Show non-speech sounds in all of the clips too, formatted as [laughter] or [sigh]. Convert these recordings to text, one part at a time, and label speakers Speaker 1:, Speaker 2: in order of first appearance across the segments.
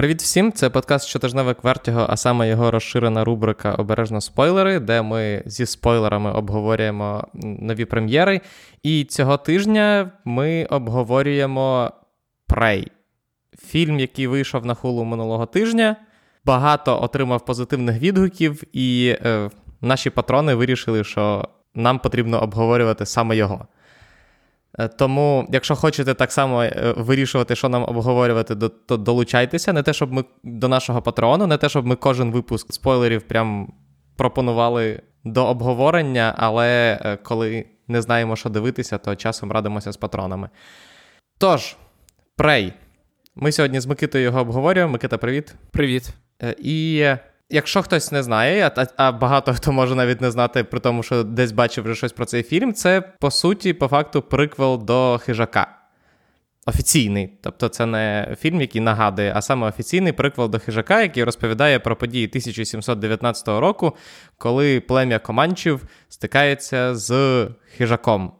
Speaker 1: Привіт всім! Це подкаст щотижневик Вертіго, а саме його розширена рубрика Обережно спойлери, де ми зі спойлерами обговорюємо нові прем'єри. І цього тижня ми обговорюємо Prey. Фільм, який вийшов на хулу минулого тижня. Багато отримав позитивних відгуків, і е, наші патрони вирішили, що нам потрібно обговорювати саме його. Е, тому, якщо хочете так само е, вирішувати, що нам обговорювати, то долучайтеся. Не те, щоб ми до нашого патреону, не те, щоб ми кожен випуск спойлерів прям пропонували до обговорення, але е, коли не знаємо, що дивитися, то часом радимося з патронами. Тож, Прей. Ми сьогодні з Микитою його обговорюємо. Микита, привіт.
Speaker 2: Привіт.
Speaker 1: І Якщо хтось не знає, а, а багато хто може навіть не знати, при тому, що десь бачив вже щось про цей фільм, це по суті, по факту, приквел до хижака. Офіційний. Тобто, це не фільм, який нагадує, а саме офіційний приквел до хижака, який розповідає про події 1719 року, коли плем'я Команчів стикається з хижаком.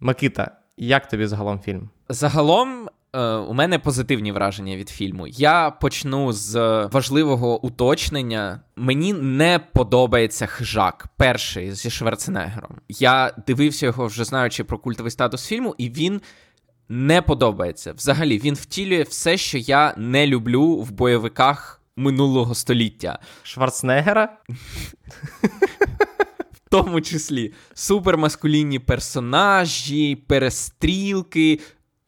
Speaker 1: Микита, як тобі загалом фільм?
Speaker 2: Загалом у мене позитивні враження від фільму. Я почну з важливого уточнення. Мені не подобається хижак, перший зі Шварценеггером. Я дивився його, вже знаючи про культовий статус фільму, і він не подобається. Взагалі, він втілює все, що я не люблю в бойовиках минулого століття.
Speaker 1: Шварценеггера? [laughs]
Speaker 2: В тому числі супермаскулінні персонажі, перестрілки,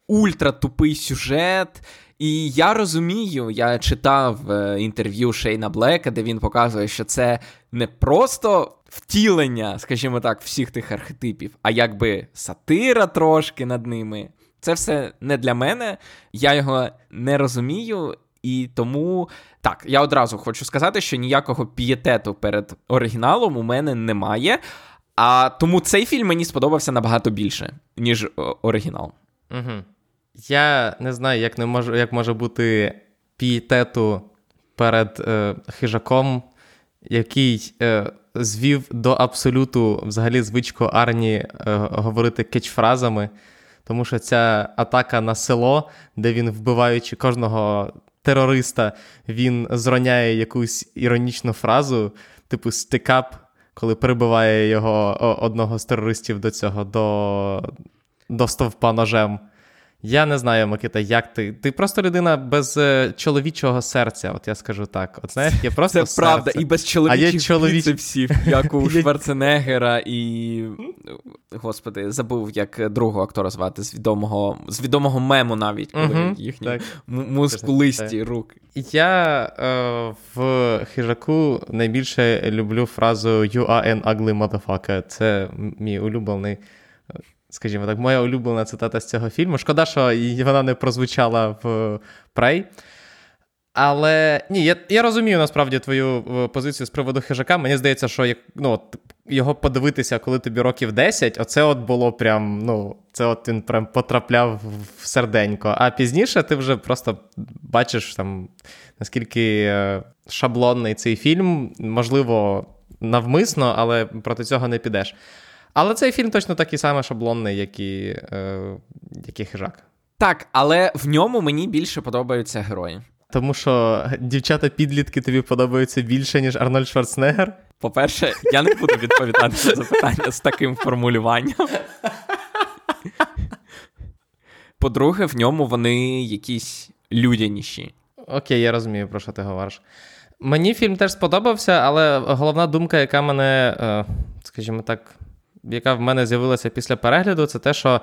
Speaker 2: ультратупий сюжет. І я розумію, я читав е, інтерв'ю Шейна Блека, де він показує, що це не просто втілення, скажімо так, всіх тих архетипів, а якби сатира трошки над ними. Це все не для мене, я його не розумію, і тому так, я одразу хочу сказати, що ніякого пієтету перед оригіналом у мене немає. А тому цей фільм мені сподобався набагато більше, ніж оригінал.
Speaker 1: Угу. Я не знаю, як не може, як може бути пієтету перед е, хижаком, який е, звів до абсолюту взагалі звичку Арні е, говорити кетчфразами, тому що ця атака на село, де він, вбиваючи кожного терориста, він зроняє якусь іронічну фразу, типу стикап, коли прибиває його одного з терористів до цього, до, до стовпа ножем. Я не знаю, Микита, як ти. Ти просто людина без е, чоловічого серця, от я скажу так. От знаєш, є просто
Speaker 2: Це
Speaker 1: серце.
Speaker 2: правда, і без чоловічих
Speaker 1: чоловіч...
Speaker 2: біцепсів, як у [laughs] Шварценеггера і. Господи, забув, як другого актора звати з відомого з відомого мему навіть, коли угу, їхні так. мускулисті руки.
Speaker 1: Я е, в хижаку найбільше люблю фразу You are an ugly motherfucker. Це мій улюблений скажімо так, моя улюблена цитата з цього фільму. Шкода, що вона не прозвучала в Прей. Але ні, я я розумію насправді твою е, позицію з приводу хижака. Мені здається, що як, ну, його подивитися, коли тобі років 10, оце от було прям, ну, це от він прям потрапляв в серденько. А пізніше ти вже просто бачиш, там, наскільки е, шаблонний цей фільм, можливо, навмисно, але проти цього не підеш. Але цей фільм точно такий самий шаблонний, як і, е, як і хижак.
Speaker 2: Так, але в ньому мені більше подобаються герої.
Speaker 1: Тому що дівчата-підлітки тобі подобаються більше, ніж Арнольд Шварценеггер?
Speaker 2: По-перше, я не буду відповідати на запитання з таким формулюванням. По-друге, в ньому вони якісь людяніші.
Speaker 1: Окей, я розумію, про що ти говориш. Мені фільм теж сподобався, але головна думка, яка мене, е, скажімо так, яка в мене з'явилася після перегляду, це те, що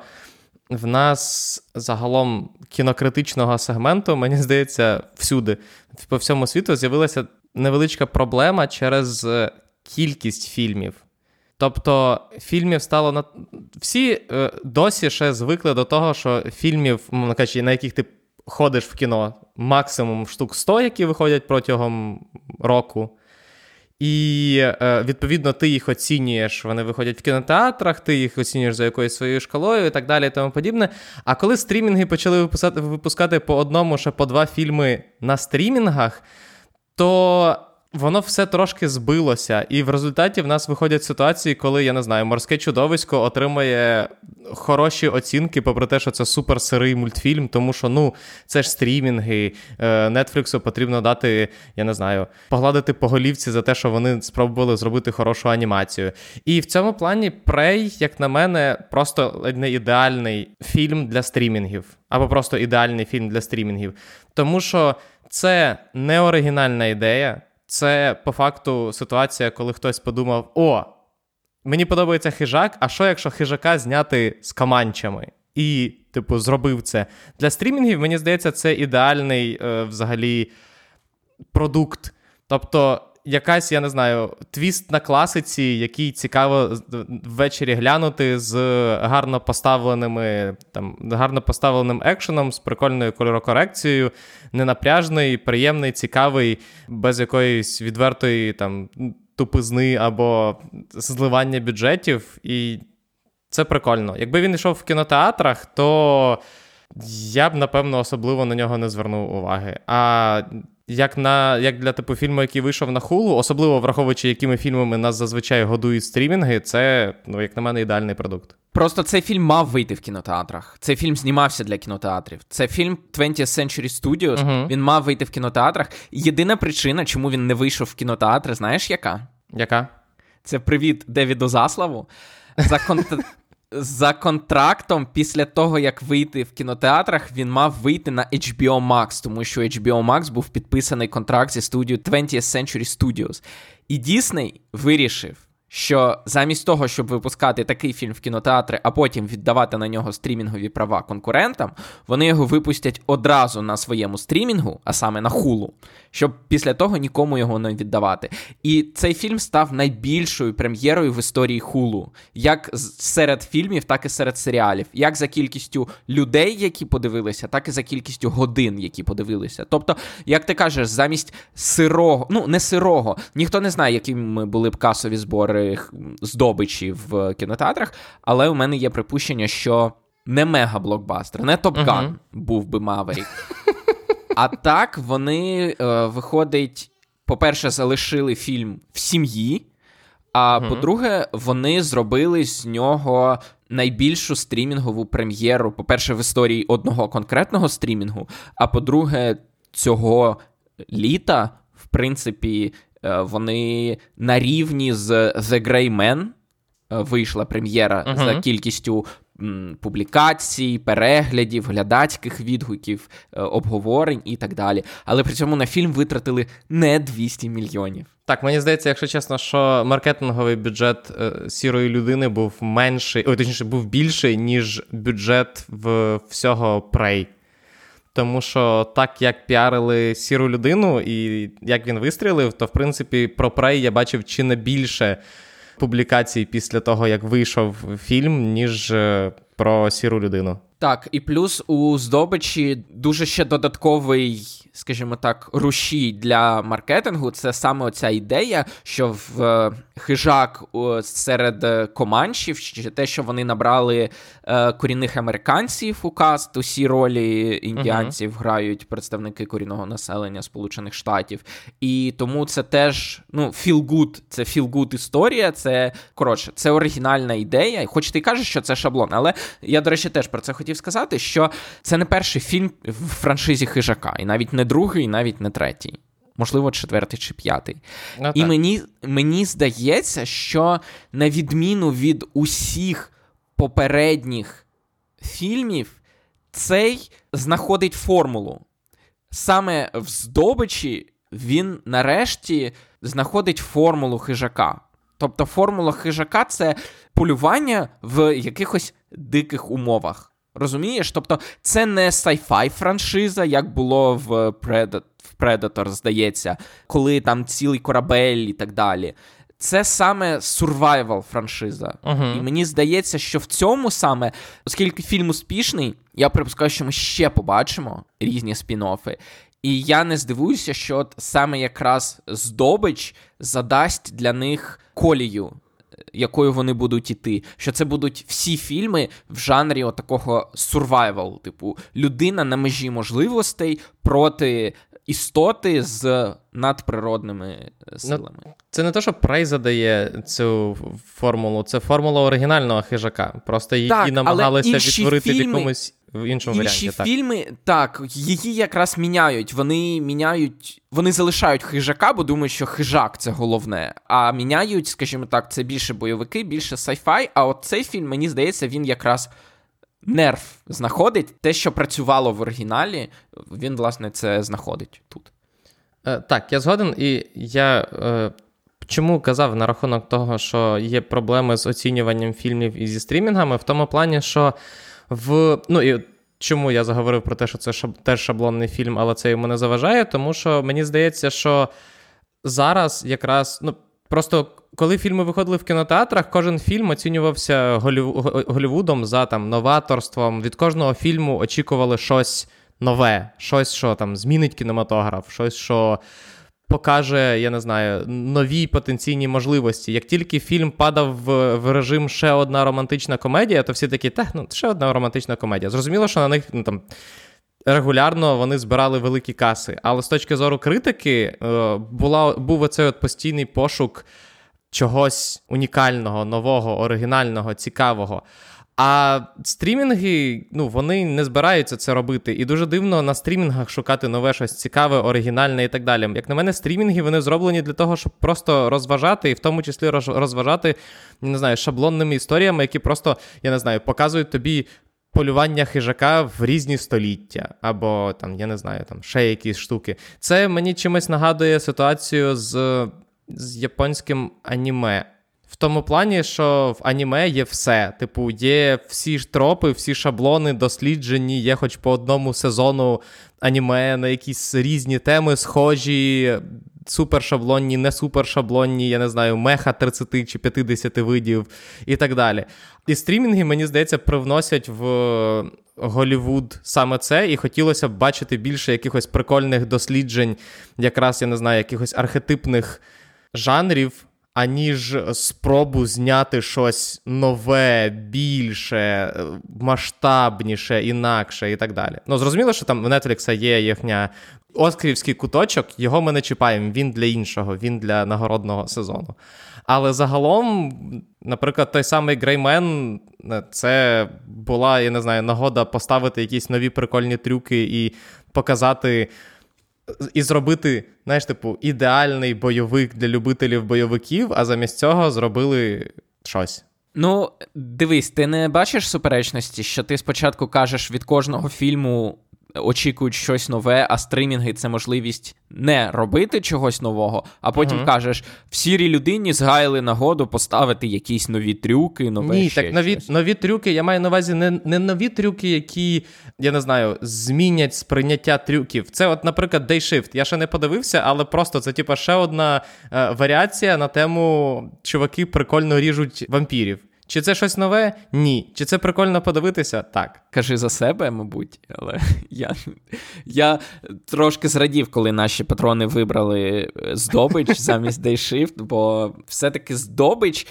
Speaker 1: в нас загалом кінокритичного сегменту, мені здається, всюди, по всьому світу, з'явилася невеличка проблема через кількість фільмів. Тобто фільмів стало на всі е, досі ще звикли до того, що фільмів, на яких ти ходиш в кіно, максимум штук 100, які виходять протягом року. І е, відповідно ти їх оцінюєш. Вони виходять в кінотеатрах, ти їх оцінюєш за якоюсь своєю шкалою і так далі, і тому подібне. А коли стрімінги почали випускати, випускати по одному, ще по два фільми на стрімінгах, то воно все трошки збилося, і в результаті в нас виходять ситуації, коли я не знаю, морське чудовисько отримує хороші оцінки, попри те, що це супер сирий мультфільм, тому що ну це ж стрімінги. Нетфліксу потрібно дати, я не знаю, погладити по голівці за те, що вони спробували зробити хорошу анімацію. І в цьому плані Prey, як на мене, просто не ідеальний фільм для стрімінгів, або просто ідеальний фільм для стрімінгів. Тому що це не оригінальна ідея. Це по факту ситуація, коли хтось подумав: о, мені подобається хижак, а що, якщо хижака зняти з каманчами? І, типу, зробив це. Для стрімінгів, мені здається, це ідеальний е, взагалі продукт. Тобто, якась, я не знаю, твіст на класиці, який цікаво ввечері глянути з гарно поставленими, там, гарно поставленим екшеном, з прикольною кольорокорекцією, ненапряжний, приємний, цікавий, без якоїсь відвертої там тупизни або зливання бюджетів. І це прикольно. Якби він йшов в кінотеатрах, то я б, напевно, особливо на нього не звернув уваги. А як на як для типу фільму, який вийшов на хулу, особливо враховуючи, якими фільмами нас зазвичай годують стрімінги, це, ну, як на мене, ідеальний продукт.
Speaker 2: Просто цей фільм мав вийти в кінотеатрах. Цей фільм знімався для кінотеатрів. Це фільм 20th Century Studios, uh-huh. Він мав вийти в кінотеатрах. Єдина причина, чому він не вийшов в кінотеатри, знаєш яка?
Speaker 1: Яка?
Speaker 2: Це привіт Девіду Заславу. За кон... За контрактом, після того, як вийти в кінотеатрах, він мав вийти на HBO Max, тому що HBO Max був підписаний контракт зі студією 20th Century Studios. І Дісней вирішив, що замість того, щоб випускати такий фільм в кінотеатри, а потім віддавати на нього стрімінгові права конкурентам, вони його випустять одразу на своєму стрімінгу, а саме на хулу, щоб після того нікому його не віддавати. І цей фільм став найбільшою прем'єрою в історії Hulu, як серед фільмів, так і серед серіалів, як за кількістю людей, які подивилися, так і за кількістю годин, які подивилися. Тобто, як ти кажеш, замість сирого, ну не сирого, ніхто не знає, якими були б касові збори здобичі в кінотеатрах, але у мене є припущення, що не мега-блокбастер, не Top Gun uh-huh. був би Маверік. А так вони, е, виходить, по-перше, залишили фільм в сім'ї. А uh-huh. по-друге, вони зробили з нього найбільшу стрімінгову прем'єру. По-перше, в історії одного конкретного стрімінгу. А по-друге, цього літа, в принципі, вони на рівні з The Grey Man. Е, вийшла прем'єра uh-huh. за кількістю м, публікацій, переглядів, глядацьких відгуків, е, обговорень і так далі. Але при цьому на фільм витратили не 200 мільйонів.
Speaker 1: Так, мені здається, якщо чесно, що маркетинговий бюджет е, сірої людини був менший, ой, точніше, був більший, ніж бюджет в всього Prey. Тому що так як піарили сіру людину, і як він вистрілив, то в принципі про Прей я бачив чи не більше публікацій після того, як вийшов фільм, ніж е, про сіру людину.
Speaker 2: Так, і плюс у здобичі дуже ще додатковий, скажімо так, рушій для маркетингу. Це саме оця ідея, що в е, хижак серед е, команшів, чи те, що вони набрали е, корінних американців у каст, усі ролі індіанців uh-huh. грають представники корінного населення Сполучених Штатів. І тому це теж ну, feel good, це feel good історія. Це коротше, це оригінальна ідея. Хоч ти кажеш, що це шаблон, але я, до речі, теж про це хотів сказати, що це не перший фільм в франшизі хижака, і навіть не другий, і навіть не третій можливо, четвертий чи п'ятий. Ну, І мені, мені здається, що на відміну від усіх попередніх фільмів, цей знаходить формулу. Саме в здобичі він нарешті знаходить формулу хижака. Тобто формула хижака це полювання в якихось диких умовах. Розумієш? Тобто, це не sci-fi франшиза, як було в Predator, в Predator, здається, коли там цілий корабель і так далі. Це саме survival франшиза. Uh-huh. І мені здається, що в цьому саме, оскільки фільм успішний, я припускаю, що ми ще побачимо різні спін-оффи. І я не здивуюся, що от саме якраз здобич задасть для них колію якою вони будуть іти. Що це будуть всі фільми в жанрі такого survival, типу людина на межі можливостей проти істоти з надприродними е, ну, силами. Ну,
Speaker 1: це не те, що Прей задає цю формулу, це формула оригінального хижака. Просто її так, намагалися відтворити фільми... в якомусь в іншому
Speaker 2: Інші
Speaker 1: варіанті.
Speaker 2: фільми, так, її якраз міняють. Вони міняють, вони залишають хижака, бо думають, що хижак це головне. А міняють, скажімо так, це більше бойовики, більше сайфай. А от цей фільм, мені здається, він якраз нерв знаходить. Те, що працювало в оригіналі, він, власне, це знаходить тут.
Speaker 1: Е, Так, я згоден, і я. Е... Чому казав на рахунок того, що є проблеми з оцінюванням фільмів і зі стрімінгами, в тому плані, що в. Ну і чому я заговорив про те, що це шаб... теж шаблонний фільм, але це йому не заважає, тому що мені здається, що зараз якраз. ну, Просто коли фільми виходили в кінотеатрах, кожен фільм оцінювався Голів... Голівудом за там новаторством. Від кожного фільму очікували щось нове, щось, що там змінить кінематограф, щось, що покаже, я не знаю, нові потенційні можливості. Як тільки фільм падав в, в режим ще одна романтична комедія, то всі такі, та, ну, ще одна романтична комедія. Зрозуміло, що на них ну, там. Регулярно вони збирали великі каси. Але з точки зору критики, е, була, був оцей от постійний пошук чогось унікального, нового, оригінального, цікавого. А стрімінги, ну, вони не збираються це робити. І дуже дивно на стрімінгах шукати нове щось цікаве, оригінальне і так далі. Як на мене, стрімінги вони зроблені для того, щоб просто розважати, і в тому числі розважати, не знаю, шаблонними історіями, які просто, я не знаю, показують тобі. Полювання хижака в різні століття, або там, я не знаю, там ще якісь штуки. Це мені чимось нагадує ситуацію з з японським аніме. Тому плані, що в аніме є все. Типу, є всі тропи, всі шаблони досліджені, є хоч по одному сезону аніме на якісь різні теми, схожі, супершаблонні, не супершаблонні, я не знаю, меха 30 чи 50 видів і так далі. І стрімінги, мені здається, привносять в Голівуд саме це, і хотілося б бачити більше якихось прикольних досліджень, якраз я не знаю, якихось архетипних жанрів аніж спробу зняти щось нове, більше, масштабніше, інакше і так далі. Ну, зрозуміло, що там в Netflix є їхня Оскарівський куточок, його ми не чіпаємо, він для іншого, він для нагородного сезону. Але загалом, наприклад, той самий Греймен, це була, я не знаю, нагода поставити якісь нові прикольні трюки і показати і зробити, знаєш, типу, ідеальний бойовик для любителів бойовиків, а замість цього зробили щось.
Speaker 2: Ну, дивись, ти не бачиш суперечності, що ти спочатку кажеш від кожного фільму очікують щось нове, а стримінги це можливість не робити чогось нового, а потім uh кажеш, в сірій людині згаяли нагоду поставити якісь нові трюки, нове
Speaker 1: Ні,
Speaker 2: ще
Speaker 1: так нові
Speaker 2: щось.
Speaker 1: нові трюки. Я маю на увазі не не нові трюки, які, я не знаю, змінять сприйняття трюків. Це, от, наприклад, Day Shift. Я ще не подивився, але просто це, типа, ще одна е, варіація на тему чуваки прикольно ріжуть вампірів. Чи це щось нове? Ні. Чи це прикольно подивитися? Так.
Speaker 2: Кажи за себе, мабуть, але я я трошки зрадів, коли наші патрони вибрали е, здобич [laughs] замість Dayshift, бо все-таки здобич.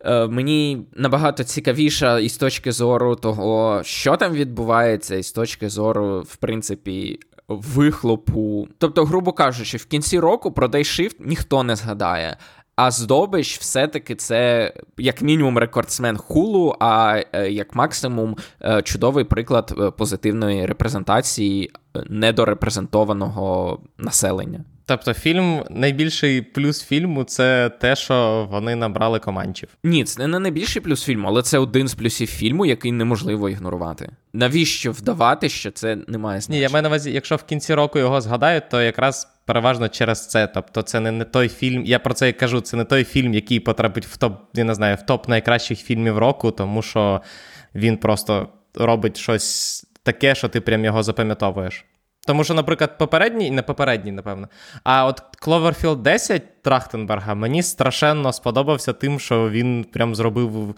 Speaker 2: Е, мені набагато цікавіша і з точки зору того, що там відбувається, і з точки зору, в принципі, вихлопу. Тобто, грубо кажучи, в кінці року про Dayshift ніхто не згадає. А здобич все-таки це як мінімум рекордсмен хулу, а е, як максимум е, чудовий приклад е, позитивної репрезентації недорепрезентованого населення.
Speaker 1: Тобто, фільм, найбільший плюс фільму це те, що вони набрали команчів.
Speaker 2: Ні, це не найбільший плюс фільму, але це один з плюсів фільму, який неможливо ігнорувати. Навіщо вдавати, що це не має значення?
Speaker 1: Ні, я маю на увазі, якщо в кінці року його згадають, то якраз переважно через це. Тобто, це не, не той фільм. Я про це і кажу. Це не той фільм, який потрапить в топ, я не знаю, в топ найкращих фільмів року, тому що він просто робить щось таке, що ти прям його запам'ятовуєш. Тому що, наприклад, попередній, не попередній, напевно. А от Cloverfield 10 Трахтенберга мені страшенно сподобався тим, що він прям зробив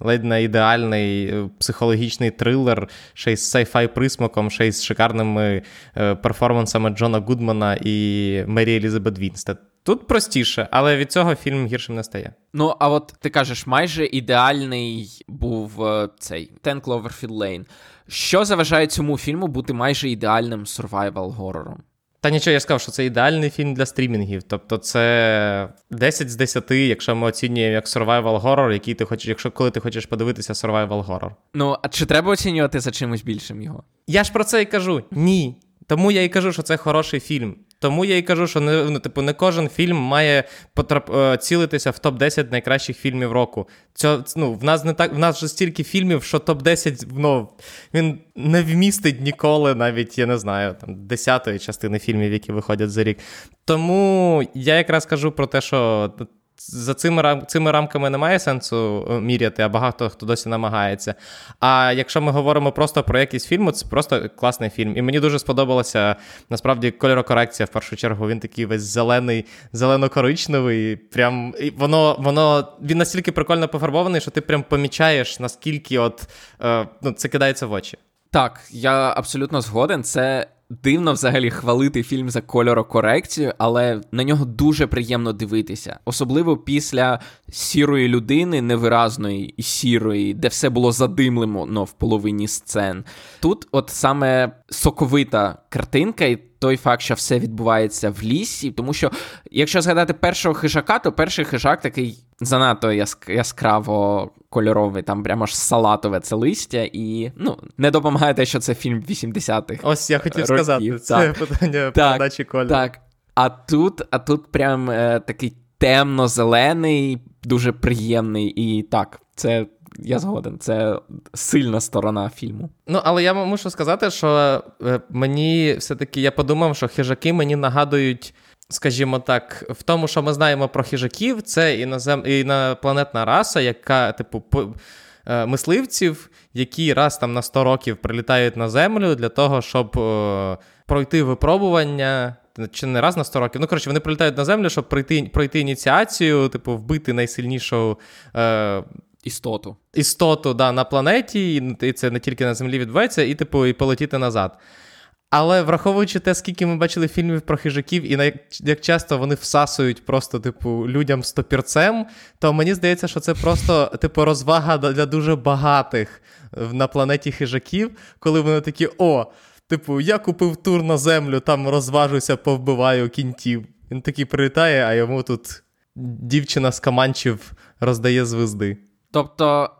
Speaker 1: ледь не ідеальний е, психологічний трилер, ще й з сайфай присмаком, ще й з шикарними е, перформансами Джона Гудмана і Мері Елізабет Вінстед. Тут простіше, але від цього фільм гіршим не стає.
Speaker 2: Ну, а от ти кажеш, майже ідеальний був е, цей Ten Cloverfield Lane. Що заважає цьому фільму бути майже ідеальним survival горором?
Speaker 1: Та нічого, я сказав, що це ідеальний фільм для стрімінгів. Тобто, це 10 з 10, якщо ми оцінюємо як survival horror, який ти хочеш, якщо коли ти хочеш подивитися survival horror.
Speaker 2: Ну, а чи треба оцінювати за чимось більшим його?
Speaker 1: Я ж про це і кажу. Ні. Тому я і кажу, що це хороший фільм. Тому я і кажу, що не ну, типу, не кожен фільм має потрап... Е, цілитися в топ-10 найкращих фільмів року. Цьо, ну, В нас не так, в нас вже стільки фільмів, що топ-10 ну, він не вмістить ніколи, навіть я не знаю, там десятої частини фільмів, які виходять за рік. Тому я якраз кажу про те, що за цими цими рамками немає сенсу е, міряти, а багато хто досі намагається. А якщо ми говоримо просто про якийсь фільм, це просто класний фільм. І мені дуже сподобалася насправді кольорокорекція. В першу чергу він такий весь зелений, зелено-коричневий. Прям і воно воно він настільки прикольно пофарбований, що ти прям помічаєш, наскільки от е, ну, це кидається в очі.
Speaker 2: Так, я абсолютно згоден. Це дивно взагалі хвалити фільм за кольорокорекцію, але на нього дуже приємно дивитися, особливо після сірої людини, невиразної і сірої, де все було задимлено в половині сцен. Тут, от саме соковита картинка, і той факт, що все відбувається в лісі, тому що, якщо згадати першого хижака, то перший хижак такий занадто яскраво кольоровий, там прямо ж салатове це листя, і ну, не допомагає те, що це фільм 80-х.
Speaker 1: Ось я хотів років. сказати, це так. [laughs] питання
Speaker 2: так,
Speaker 1: передачі кольору.
Speaker 2: Так. А тут, а тут прям е, такий темно-зелений, дуже приємний, і так, це. Я згоден, це сильна сторона фільму.
Speaker 1: Ну, але я мушу сказати, що е, мені все-таки я подумав, що хижаки мені нагадують скажімо так, в тому, що ми знаємо про хижаків, це інозем... інопланетна раса, яка, типу, по... Е, мисливців, які раз там на 100 років прилітають на землю для того, щоб о, е, пройти випробування. Чи не раз на 100 років. Ну, коротше, вони прилітають на землю, щоб пройти пройти ініціацію, типу, вбити найсильнішу е,
Speaker 2: істоту
Speaker 1: істоту да, на планеті, і це не тільки на землі відбувається, і, типу, і полетіти назад. Але враховуючи те, скільки ми бачили фільмів про хижаків, і як часто вони всасують просто, типу, людям стопірцем, то мені здається, що це просто, типу, розвага для дуже багатих на планеті хижаків, коли вони такі: о, типу, я купив тур на землю, там розважуся, повбиваю кінтів. Він такий прилітає, а йому тут дівчина з Каманчів роздає звезди.
Speaker 2: Тобто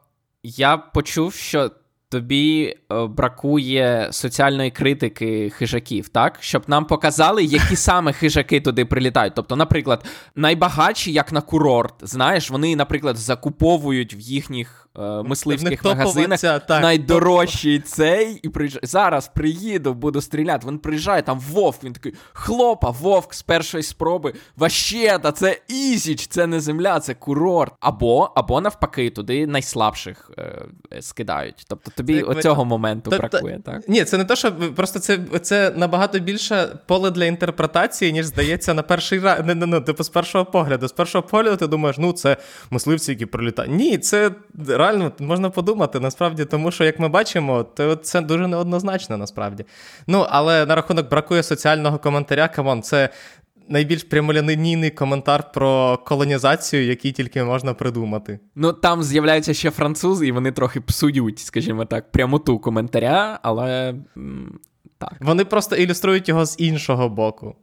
Speaker 2: я почув, що тобі е, бракує соціальної критики хижаків, так? Щоб нам показали, які [laughs] саме хижаки туди прилітають. Тобто, наприклад, найбагатші, як на курорт, знаєш, вони, наприклад, закуповують в їхніх е, мисливських магазинах так, найдорожчий топ... цей і приїжджає. Зараз приїду, буду стріляти. Він приїжджає, там вовк, він такий хлопа, вовк з першої спроби. Ващета, це ізіч, це не земля, це курорт. Або або навпаки, туди найслабших е, скидають. Тобто тобі оцього моменту Т- бракує, так?
Speaker 1: Ні, це не те, що просто це це набагато більше поле для інтерпретації, ніж здається на перший раз. Не, не, не, типу, з першого погляду. З першого погляду ти думаєш, ну це мисливці, які прилітають. Ні, це реально можна подумати, насправді, тому що, як ми бачимо, то це дуже неоднозначно, насправді. Ну, але на рахунок бракує соціального коментаря, come on, це. Найбільш прямолінійний коментар про колонізацію, який тільки можна придумати.
Speaker 2: Ну там з'являються ще французи, і вони трохи псують, скажімо так, прямоту коментаря, але так.
Speaker 1: Вони просто ілюструють його з іншого боку.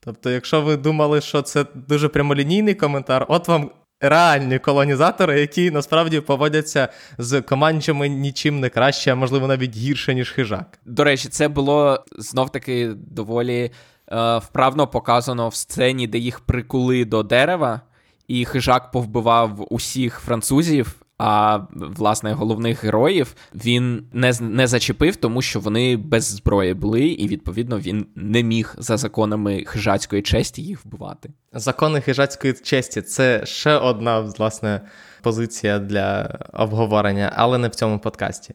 Speaker 1: Тобто, якщо ви думали, що це дуже прямолінійний коментар, от вам реальні колонізатори, які насправді поводяться з команджами нічим не краще, а можливо навіть гірше, ніж хижак.
Speaker 2: До речі, це було знов-таки доволі е, вправно показано в сцені, де їх прикули до дерева, і хижак повбивав усіх французів. А власне головних героїв він не не зачепив, тому що вони без зброї були, і відповідно він не міг за законами хижацької честі їх вбивати.
Speaker 1: Закони хижацької честі це ще одна власне позиція для обговорення, але не в цьому подкасті.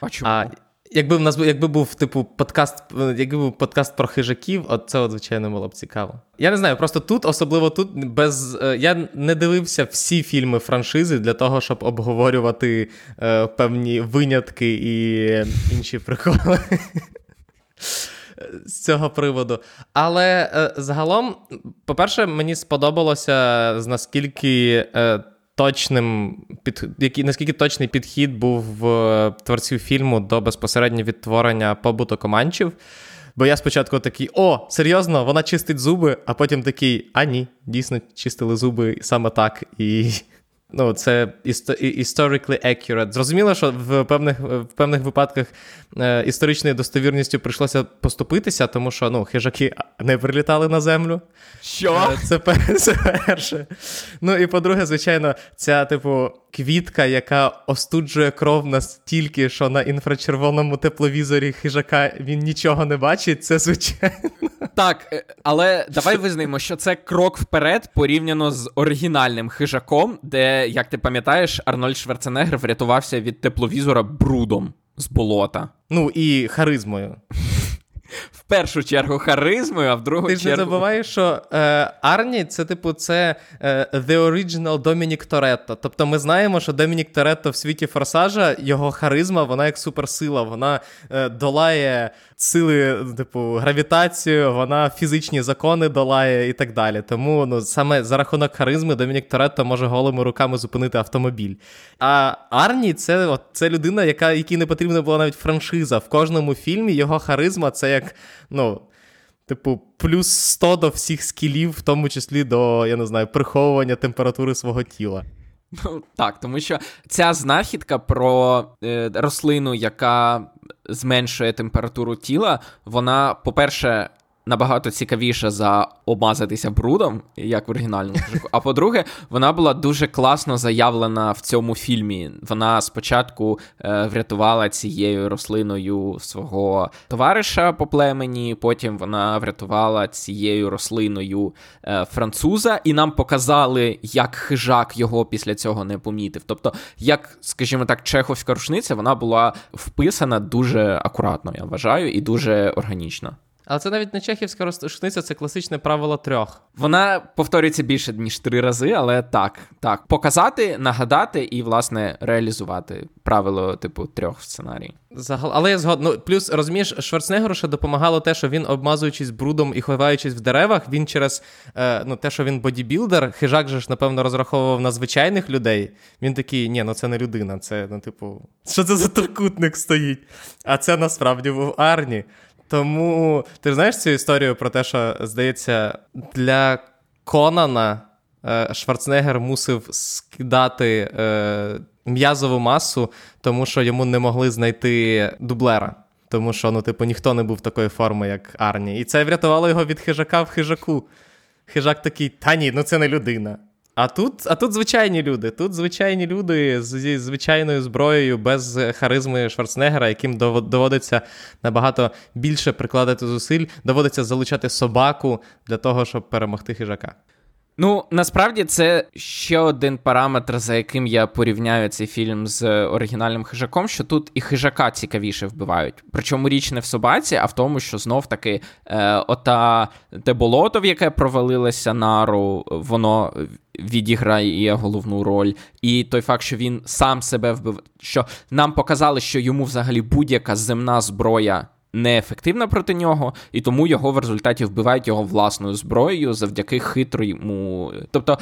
Speaker 2: А чому? А
Speaker 1: Якби в нас якби був типу подкаст, якби був подкаст про хижаків, от це, от, звичайно, було б цікаво. Я не знаю, просто тут, особливо тут, без е, я не дивився всі фільми франшизи для того, щоб обговорювати е, певні винятки і інші приколи. З цього приводу. Але е, загалом, по-перше, мені сподобалося наскільки е, точним під який наскільки точний підхід був в творців фільму до безпосередньо відтворення побуту команчів. Бо я спочатку такий: о, серйозно, вона чистить зуби, а потім такий, а ні, дійсно чистили зуби саме так. І ну, це historically accurate. Зрозуміло, що в певних в певних випадках е, історичною достовірністю прийшлося поступитися, тому що ну, хижаки не прилітали на землю.
Speaker 2: Що?
Speaker 1: Е, це, [laughs] це перше. Ну і по-друге, звичайно, ця, типу, квітка, яка остуджує кров настільки, що на інфрачервоному тепловізорі хижака він нічого не бачить, це звичайно.
Speaker 2: Так, е, але давай визнаємо, що це крок вперед порівняно з оригінальним хижаком, де, як ти пам'ятаєш, Арнольд Шварценеггер врятувався від тепловізора брудом з болота.
Speaker 1: Ну і харизмою
Speaker 2: в першу чергу харизмою, а в другу
Speaker 1: Ти
Speaker 2: чергу...
Speaker 1: Ти ж не забуваєш, що е, Арні це, типу, це е, The Original Домінік Торетто. Тобто ми знаємо, що Домінік Торетто в світі форсажа, його харизма, вона як суперсила, вона е, долає сили, типу, гравітацію, вона фізичні закони долає і так далі. Тому ну, саме за рахунок харизми Домінік Торетто може голими руками зупинити автомобіль. А Арні це от, це людина, яка, якій не потрібна була навіть франшиза. В кожному фільмі його харизма це як, ну. Типу, плюс 100 до всіх скілів, в тому числі до, я не знаю, приховування температури свого тіла.
Speaker 2: Ну, Так, тому що ця знахідка про е, рослину, яка зменшує температуру тіла, вона, по-перше, набагато цікавіша за обмазатися брудом, як в оригінальному мужику. А по-друге, вона була дуже класно заявлена в цьому фільмі. Вона спочатку е, врятувала цією рослиною свого товариша по племені, потім вона врятувала цією рослиною е, француза, і нам показали, як хижак його після цього не помітив. Тобто, як, скажімо так, чеховська рушниця, вона була вписана дуже акуратно, я вважаю, і дуже органічно.
Speaker 1: Але це навіть не чехівська розташниця, це класичне правило трьох.
Speaker 2: Вона повторюється більше ніж три рази, але так, так. Показати, нагадати і, власне, реалізувати правило, типу, трьох в сценарії.
Speaker 1: Загал... Але я згоден. Ну, плюс розумієш, Шварценеггеру ще допомагало те, що він, обмазуючись брудом і ховаючись в деревах, він через е, ну, те, що він бодібілдер, хижак же ж, напевно, розраховував на звичайних людей. Він такий, ні, ну це не людина, це, ну, типу, що це за трикутник стоїть? А це насправді був Арні. Тому ти знаєш цю історію про те, що, здається, для Конана е, Шварценеггер мусив скидати е, м'язову масу, тому що йому не могли знайти дублера. Тому що, ну, типу, ніхто не був такої форми, як Арні. І це врятувало його від хижака в хижаку. Хижак такий, та ні, ну це не людина. А тут а тут звичайні люди. Тут звичайні люди зі звичайною зброєю, без харизми Шварценеггера, яким доводиться набагато більше прикладати зусиль, доводиться залучати собаку для того, щоб перемогти хижака.
Speaker 2: Ну, насправді це ще один параметр, за яким я порівняю цей фільм з оригінальним хижаком, що тут і хижака цікавіше вбивають. Причому річ не в собаці, а в тому, що знов таки е, ота те болото, в яке провалилася нару, воно відіграє головну роль. І той факт, що він сам себе вбив, що нам показали, що йому взагалі будь-яка земна зброя неефективна проти нього, і тому його в результаті вбивають його власною зброєю завдяки хитрому. Тобто.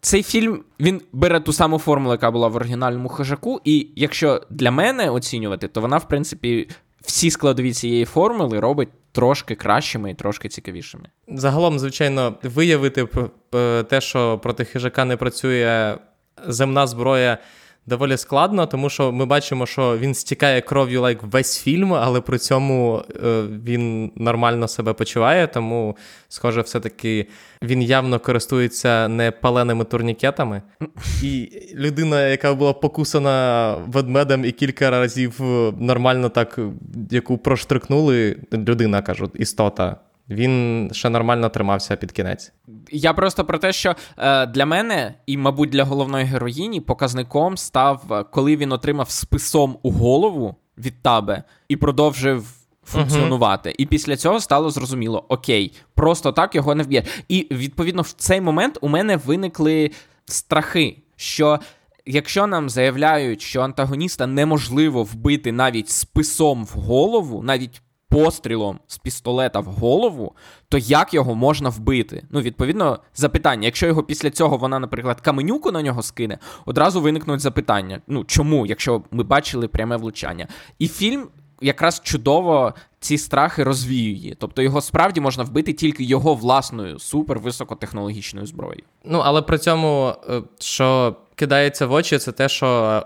Speaker 2: Цей фільм він бере ту саму формулу, яка була в оригінальному хижаку, і якщо для мене оцінювати, то вона, в принципі, всі складові цієї формули робить трошки кращими і трошки цікавішими.
Speaker 1: Загалом, звичайно, виявити те, що проти хижака не працює земна зброя доволі складно, тому що ми бачимо, що він стікає кров'ю лайк весь фільм, але при цьому е, він нормально себе почуває, тому, схоже, все-таки він явно користується не паленими турнікетами. І людина, яка була покусана ведмедем і кілька разів нормально так, яку проштрикнули, людина кажуть, істота. Він ще нормально тримався під кінець.
Speaker 2: Я просто про те, що е, для мене, і, мабуть, для головної героїні показником став, е, коли він отримав списом у голову від табе і продовжив функціонувати. Uh-huh. І після цього стало зрозуміло: окей, просто так його не вб'є. І відповідно в цей момент у мене виникли страхи, що. Якщо нам заявляють, що антагоніста неможливо вбити навіть списом в голову, навіть пострілом з пістолета в голову, то як його можна вбити? Ну, відповідно, запитання. Якщо його після цього вона, наприклад, каменюку на нього скине, одразу виникнуть запитання. Ну чому, якщо ми бачили пряме влучання? І фільм. якраз чудово ці страхи розвіює. Тобто його справді можна вбити тільки його власною супервисокотехнологічною зброєю.
Speaker 1: Ну але при цьому, е, що кидається в очі, це те, що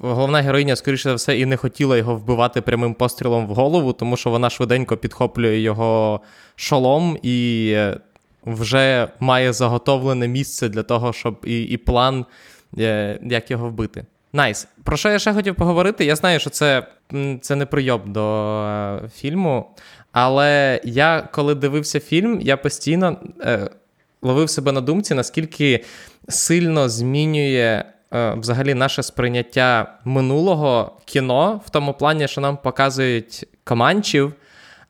Speaker 1: головна героїня, скоріше за все, і не хотіла його вбивати прямим пострілом в голову, тому що вона швиденько підхоплює його шолом і е, вже має заготовлене місце для того, щоб і, і план, е, як його вбити. Nice. Nice. Про що я ще хотів поговорити? Я знаю, що це це не прийоб до е, фільму, але я, коли дивився фільм, я постійно е, ловив себе на думці, наскільки сильно змінює взагалі наше сприйняття минулого кіно в тому плані, що нам показують команчів,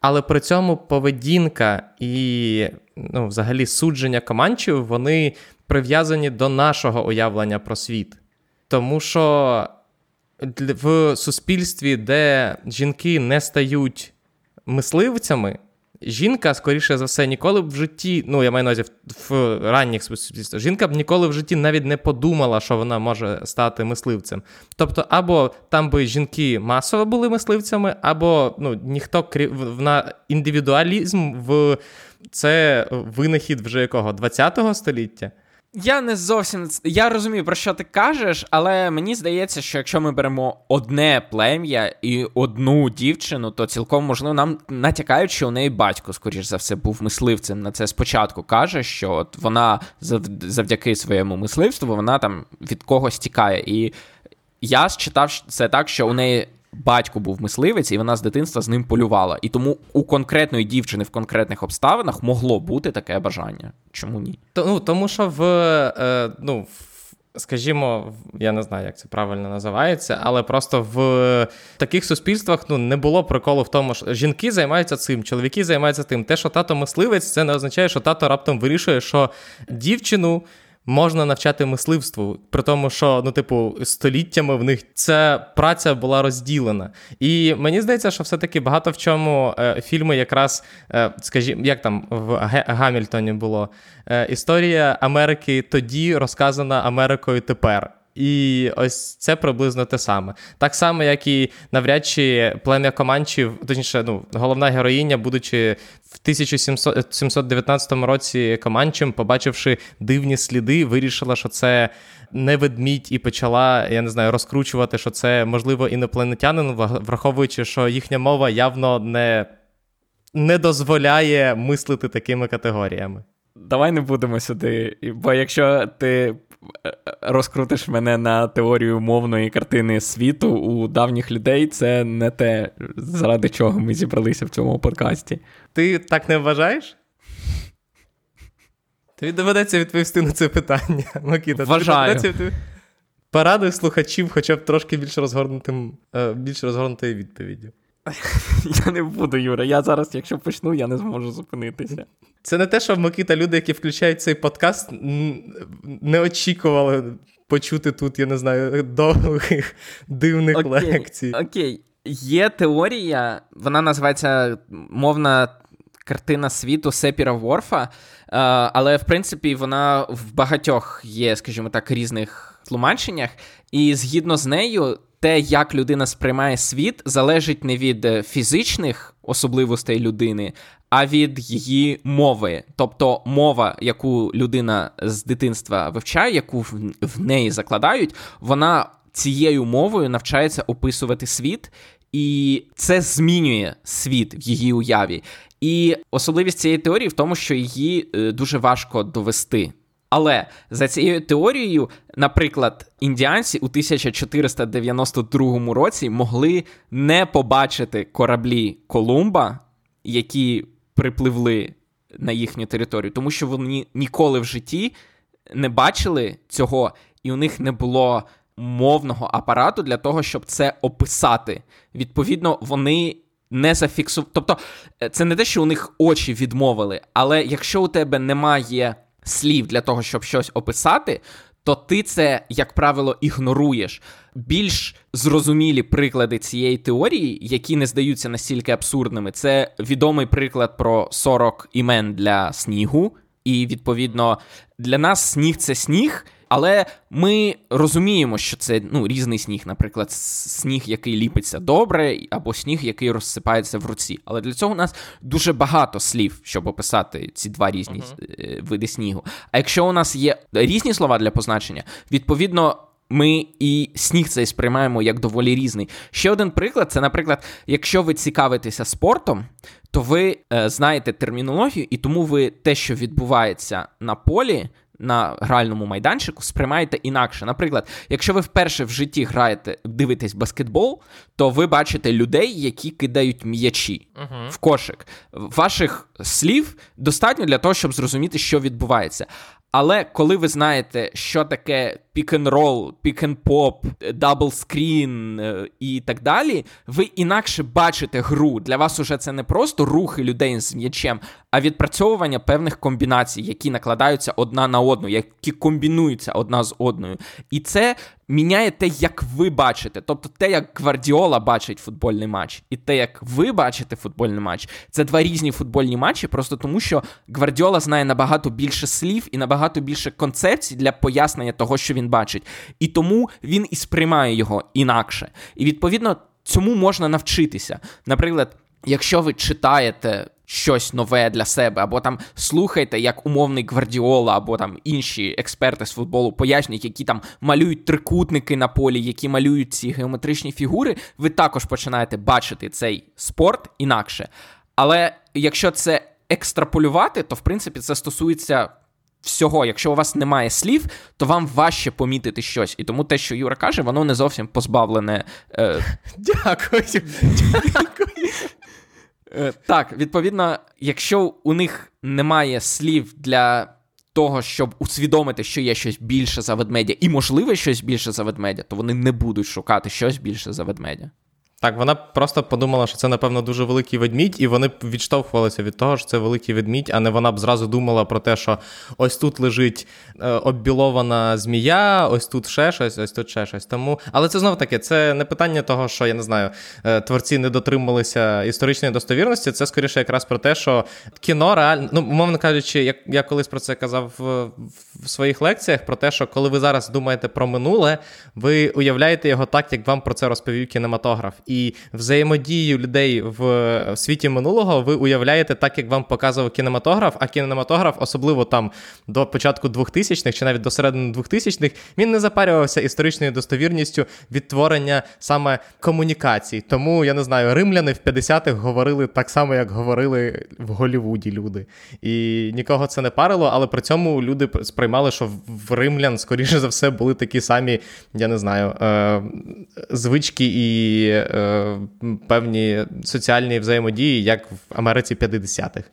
Speaker 1: але при цьому поведінка і ну, взагалі судження команчів, вони прив'язані до нашого уявлення про світ. Тому що в суспільстві, де жінки не стають мисливцями, жінка, скоріше за все, ніколи б в житті, ну я маю на увазі в, в ранніх суспільствах, жінка б ніколи в житті навіть не подумала, що вона може стати мисливцем. Тобто, або там би жінки масово були мисливцями, або ну, ніхто на індивідуалізм в це винахід вже якого 20-го століття.
Speaker 2: Я не зовсім я розумію, про що ти кажеш, але мені здається, що якщо ми беремо одне плем'я і одну дівчину, то цілком можливо нам натякають, що у неї батько, скоріш за все, був мисливцем. На це спочатку каже, що от вона завдяки своєму мисливству вона там від когось тікає. І я читав це так, що у неї батько був мисливець, і вона з дитинства з ним полювала. І тому у конкретної дівчини в конкретних обставинах могло бути таке бажання. Чому ні?
Speaker 1: То, Ну, Тому що в. Е, ну, Скажімо, я не знаю, як це правильно називається, але просто в таких суспільствах ну не було приколу в тому, що жінки займаються цим, чоловіки займаються тим. Те, що тато мисливець, це не означає, що тато раптом вирішує, що дівчину можна навчати мисливству, при тому, що ну, типу, століттями в них ця праця була розділена. І мені здається, що все-таки багато в чому е, фільми, якраз, е, скажімо, як там в Гамільтоні було е, історія Америки тоді розказана Америкою тепер. І ось це приблизно те саме. Так само, як і навряд чи плем'я Команчів, точніше, ну, головна героїня, будучи в 1719 році Команчем, побачивши дивні сліди, вирішила, що це не ведмідь, і почала, я не знаю, розкручувати, що це, можливо, інопланетянин, враховуючи, що їхня мова явно не, не дозволяє мислити такими категоріями.
Speaker 2: Давай не будемо сюди, бо якщо ти розкрутиш мене на теорію мовної картини світу у давніх людей, це не те, заради чого ми зібралися в цьому подкасті.
Speaker 1: Ти так не вважаєш? Тобі доведеться відповісти на це питання, Макіта.
Speaker 2: Вважаю.
Speaker 1: Тобі Порадуй слухачів, хоча б трошки більш розгорнутим, е, більш розгорнутою відповіддю. [laughs]
Speaker 2: Я не буду, Юра. Я зараз, якщо почну, я не зможу зупинитися.
Speaker 1: Це не те, що Микита, люди, які включають цей подкаст, не очікували почути тут, я не знаю, довгих дивних
Speaker 2: окей,
Speaker 1: лекцій.
Speaker 2: Окей, є теорія, вона називається мовна картина світу Сепіра Ворфа, е, але в принципі вона в багатьох є, скажімо так, різних тлумаченнях, і згідно з нею те, як людина сприймає світ, залежить не від е, фізичних особливостей людини, а від її мови. Тобто мова, яку людина з дитинства вивчає, яку в неї закладають, вона цією мовою навчається описувати світ. І це змінює світ в її уяві. І особливість цієї теорії в тому, що її е, дуже важко довести. Але за цією теорією, наприклад, індіанці у 1492 році могли не побачити кораблі Колумба, які припливли на їхню територію, тому що вони ніколи в житті не бачили цього, і у них не було мовного апарату для того, щоб це описати. Відповідно, вони не зафіксували. Тобто, це не те, що у них очі відмовили, але якщо у тебе немає слів для того, щоб щось описати, то ти це, як правило, ігноруєш. Більш зрозумілі приклади цієї теорії, які не здаються настільки абсурдними, це відомий приклад про 40 імен для снігу. І, відповідно, для нас сніг це сніг, але ми розуміємо, що це ну, різний сніг, наприклад, сніг, який ліпиться добре, або сніг, який розсипається в руці. Але для цього у нас дуже багато слів, щоб описати ці два різні uh-huh. види снігу. А якщо у нас є різні слова для позначення, відповідно. Ми і сніг цей сприймаємо як доволі різний. Ще один приклад: це, наприклад, якщо ви цікавитеся спортом, то ви е, знаєте термінологію, і тому ви те, що відбувається на полі, на гральному майданчику сприймаєте інакше. Наприклад, якщо ви вперше в житті граєте, дивитесь баскетбол, то ви бачите людей, які кидають м'ячі uh-huh. в кошик. Ваших слів достатньо для того, щоб зрозуміти, що відбувається. Але коли ви знаєте, що таке pick-and-roll, pick-and-pop, double screen і так далі, ви інакше бачите гру. Для вас уже це не просто рухи людей з м'ячем, а відпрацьовування певних комбінацій, які накладаються одна на одну, які комбінуються одна з одною. І це міняє те, як ви бачите. Тобто те, як Гвардіола бачить футбольний матч, і те, як ви бачите футбольний матч, це два різні футбольні матчі, просто тому що Гвардіола знає набагато більше слів і набагато більше концепцій для пояснення того, що він бачить. І тому він і сприймає його інакше. І відповідно цьому можна навчитися. Наприклад, якщо ви читаєте щось нове для себе, або там слухайте, як умовний Гвардіола, або там інші експерти з футболу пояснюють, які там малюють трикутники на полі, які малюють ці геометричні фігури, ви також починаєте бачити цей спорт інакше. Але якщо це екстраполювати, то в принципі це стосується. Всього, якщо у вас немає слів, то вам важче помітити щось. І тому те, що Юра каже, воно не зовсім позбавлене. Е...
Speaker 1: Дякую. Дякую.
Speaker 2: Е, так, відповідно, якщо у них немає слів для того, щоб усвідомити, що є щось більше за ведмедя, і можливе щось більше за ведмедя, то вони не будуть шукати щось більше за ведмедя.
Speaker 1: Так, вона просто подумала, що це, напевно, дуже великий ведмідь, і вони відштовхувалися від того, що це великий ведмідь, а не вона б зразу думала про те, що ось тут лежить е, оббілована змія, ось тут ще щось, ось тут ще щось. Тому, але це знов таки, це не питання того, що я не знаю, е, творці не дотрималися історичної достовірності. Це скоріше якраз про те, що кіно реально, ну умовно кажучи, як я колись про це казав в, в своїх лекціях, про те, що коли ви зараз думаєте про минуле, ви уявляєте його так, як вам про це розповів кінематограф і взаємодію людей в світі минулого ви уявляєте так, як вам показував кінематограф, а кінематограф, особливо там до початку 2000-х чи навіть до середини 2000-х, він не запарювався історичною достовірністю відтворення саме комунікацій. Тому я не знаю, римляни в 50-х говорили так само, як говорили в Голівуді люди. І нікого це не парило, але при цьому люди сприймали, що в римлян, скоріше за все, були такі самі, я не знаю, е- звички і. Е- певні соціальні взаємодії, як в Америці 50-х.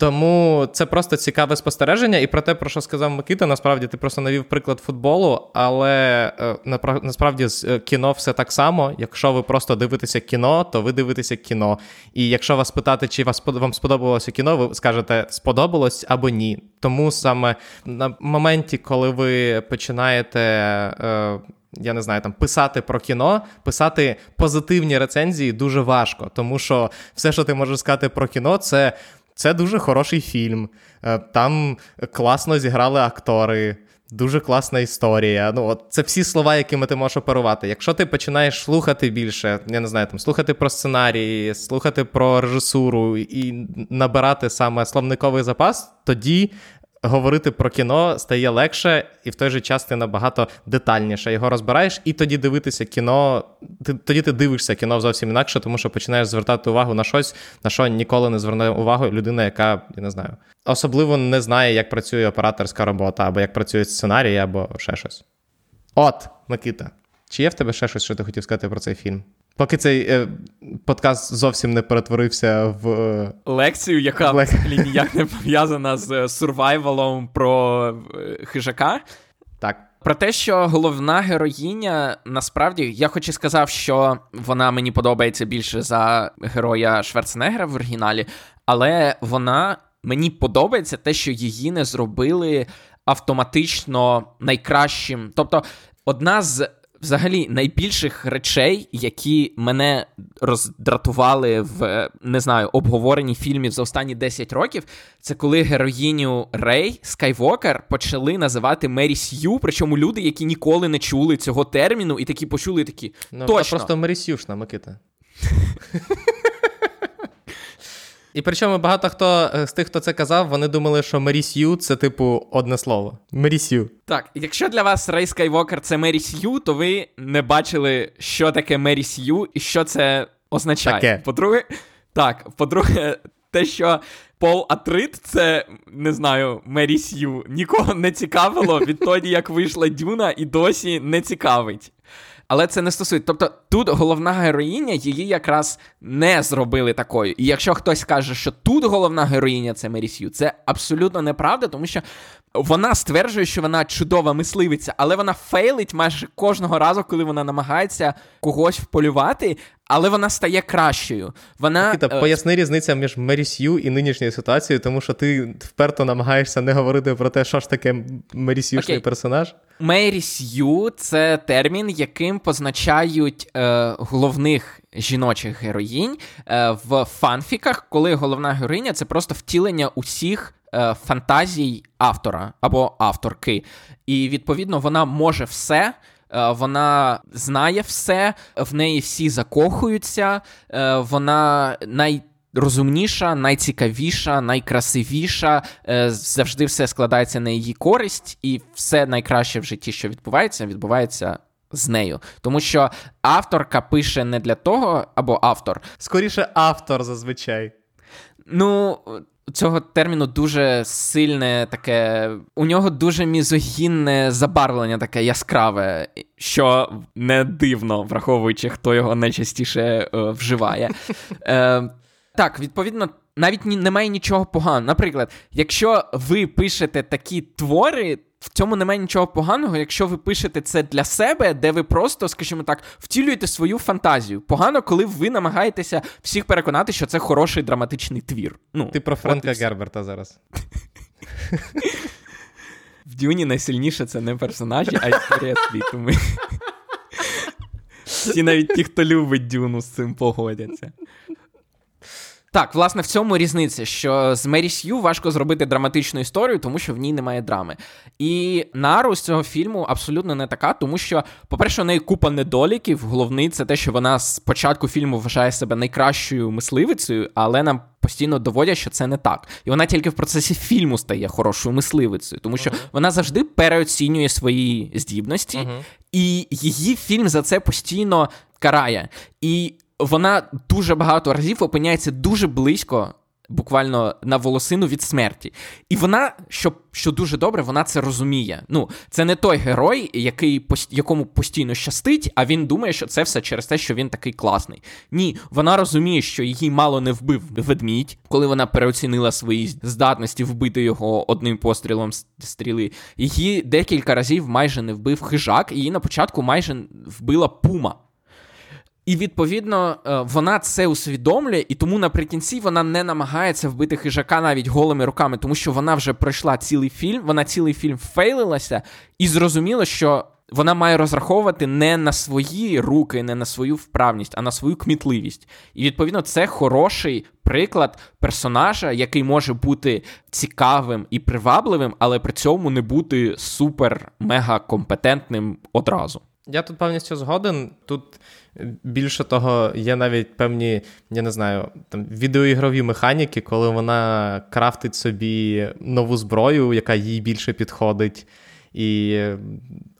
Speaker 1: Тому це просто цікаве спостереження, і про те, про що сказав Микита, насправді ти просто навів приклад футболу, але е, насправді з е, кіно все так само. Якщо ви просто дивитеся кіно, то ви дивитеся кіно. І якщо вас питати, чи вас вам сподобалося кіно, ви скажете сподобалось або ні. Тому саме на моменті, коли ви починаєте. Е, я не знаю, там писати про кіно, писати позитивні рецензії дуже важко, тому що все, що ти можеш сказати про кіно, це це дуже хороший фільм. Е, там класно зіграли актори. Дуже класна історія. Ну, от це всі слова, якими ти можеш оперувати. Якщо ти починаєш слухати більше, я не знаю, там слухати про сценарії, слухати про режисуру і набирати саме словниковий запас, тоді говорити про кіно стає легше, і в той же час ти набагато детальніше його розбираєш, і тоді дивитися кіно. Ти, Тоді ти дивишся кіно зовсім інакше, тому що починаєш звертати увагу на щось, на що ніколи не зверне увагу людина, яка я не знаю, особливо не знає, як працює операторська робота, або як працює сценарій, або ще щось. От, Микита, чи є в тебе ще щось, що ти хотів сказати про цей фільм? Поки цей е, подкаст зовсім не перетворився в е,
Speaker 2: лекцію, яка Лек... взагалі ніяк не пов'язана з е, сурвайвалом про е, хижака.
Speaker 1: Так.
Speaker 2: Про те, що головна героїня, насправді, я хоч і сказав, що вона мені подобається більше за героя Шварценеггера в оригіналі, але вона мені подобається те, що її не зробили автоматично найкращим. Тобто, одна з Взагалі, найбільших речей, які мене роздратували в не знаю обговоренні фільмів за останні 10 років, це коли героїню Рей Скайвокер почали називати Мері Сью, причому люди, які ніколи не чули цього терміну, і такі почули такі.
Speaker 1: Ну,
Speaker 2: точно.
Speaker 1: просто Мері Сюшна, Микита. [laughs] І причому багато хто е, з тих, хто це казав, вони думали, що Мері Сью це, типу, одне слово. Мері Сью.
Speaker 2: Так, якщо для вас Рей Скайвокер це Мері Сью, то ви не бачили, що таке Мері Сью і що це означає.
Speaker 1: Таке.
Speaker 2: По-друге, так, по-друге, те, що Пол Атрит це не знаю, Мері Сью, нікого не цікавило відтоді, як вийшла Дюна, і досі не цікавить. Але це не стосується. Тобто тут головна героїня її якраз не зробили такою. І якщо хтось каже, що тут головна героїня це Мері Сью, це абсолютно неправда, тому що вона стверджує, що вона чудова мисливиця, але вона фейлить майже кожного разу, коли вона намагається когось вполювати, але вона стає кращою. Вона
Speaker 1: Кита,
Speaker 2: е,
Speaker 1: поясни різницю між Мері Сью і нинішньою ситуацією, тому що ти вперто намагаєшся не говорити про те, що ж таке Мері Сюшний персонаж.
Speaker 2: Мері Сью це термін, яким позначають е, головних жіночих героїнь е, в фанфіках, коли головна героїня це просто втілення усіх е, фантазій автора або авторки. І відповідно вона може все. е, Вона знає все, в неї всі закохуються, е, вона най. Розумніша, найцікавіша, найкрасивіша, е, завжди все складається на її користь, і все найкраще в житті, що відбувається, відбувається з нею. Тому що авторка пише не для того, або автор.
Speaker 1: Скоріше, автор зазвичай.
Speaker 2: Ну, цього терміну дуже сильне таке. У нього дуже мізогінне забарвлення, таке яскраве, що не дивно, враховуючи, хто його найчастіше е, вживає. Е, так, відповідно, навіть немає нічого поганого. Наприклад, якщо ви пишете такі твори. В цьому немає нічого поганого, якщо ви пишете це для себе, де ви просто, скажімо так, втілюєте свою фантазію. Погано, коли ви намагаєтеся всіх переконати, що це хороший драматичний твір. Ну,
Speaker 1: Ти про Френка. Герберта зараз.
Speaker 2: В Дюні найсильніше це не персонажі, а історія світу. Всі навіть ті, хто любить Дюну, з цим погодяться. Так, власне, в цьому різниця, що з Мері Сью важко зробити драматичну історію, тому що в ній немає драми. І Нару з цього фільму абсолютно не така, тому що, по-перше, у неї купа недоліків. Головний це те, що вона з початку фільму вважає себе найкращою мисливицею, але нам постійно доводять, що це не так. І вона тільки в процесі фільму стає хорошою мисливицею, тому що вона завжди переоцінює свої здібності, і її фільм за це постійно карає. І вона дуже багато разів опиняється дуже близько. Буквально на волосину від смерті. І вона, що що дуже добре, вона це розуміє. Ну, це не той герой, який якому постійно щастить, а він думає, що це все через те, що він такий класний. Ні, вона розуміє, що її мало не вбив ведмідь, коли вона переоцінила свої здатності вбити його одним пострілом стріли. Її декілька разів майже не вбив хижак, її на початку майже вбила пума. І відповідно е, вона це усвідомлює, і тому наприкінці вона не намагається вбити хижака навіть голими руками, тому що вона вже пройшла цілий фільм, вона цілий фільм фейлилася і зрозуміла, що вона має розраховувати не на свої руки, не на свою вправність, а на свою кмітливість. І відповідно це хороший приклад персонажа, який може бути цікавим і привабливим, але при цьому не бути супер-мега компетентним одразу.
Speaker 1: Я тут повністю згоден. Тут більше того, є навіть певні, я не знаю, там відеоігрові механіки, коли вона крафтить собі нову зброю, яка їй більше підходить, і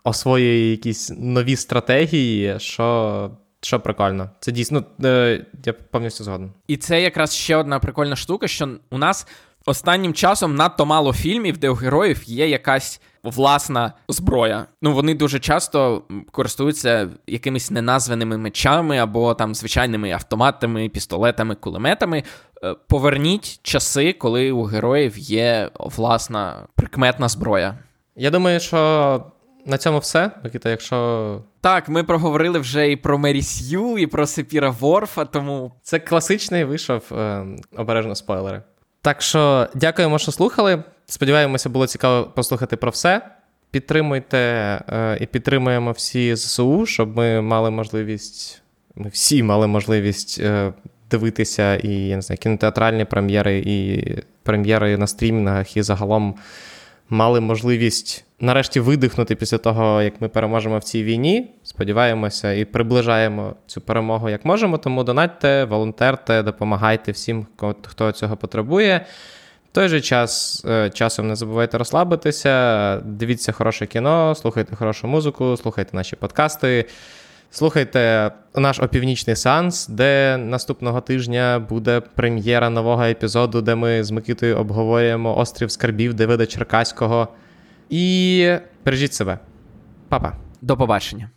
Speaker 1: освоює якісь нові стратегії, що. Що прикольно, це дійсно е, я повністю згоден.
Speaker 2: І це якраз ще одна прикольна штука, що у нас останнім часом надто мало фільмів, де у героїв є якась власна зброя. Ну вони дуже часто користуються якимись неназваними мечами або там звичайними автоматами, пістолетами, кулеметами. Е, Поверніть часи, коли у героїв є власна прикметна зброя.
Speaker 1: Я думаю, що на цьому все. Микита, якщо
Speaker 2: Так, ми проговорили вже і про Мері Сью, і про Сепіра Ворфа, тому
Speaker 1: це класичний вийшов е, обережно спойлери. Так що дякуємо, що слухали. Сподіваємося, було цікаво послухати про все. Підтримуйте е, і підтримуємо всі ЗСУ, щоб ми мали можливість, ми всі мали можливість е, дивитися і я не знаю, кінотеатральні прем'єри, і прем'єри на стрімінгах, і загалом мали можливість нарешті видихнути після того, як ми переможемо в цій війні. Сподіваємося, і приближаємо цю перемогу як можемо. Тому донатьте, волонтерте, допомагайте всім, хто цього потребує. В той же час е, часом не забувайте розслабитися, дивіться хороше кіно, слухайте хорошу музику, слухайте наші подкасти. Слухайте наш опівнічний сеанс, де наступного тижня буде прем'єра нового епізоду, де ми з Микитою обговорюємо острів скарбів Давида Черкаського. І бережіть себе. Па-па.
Speaker 2: До побачення.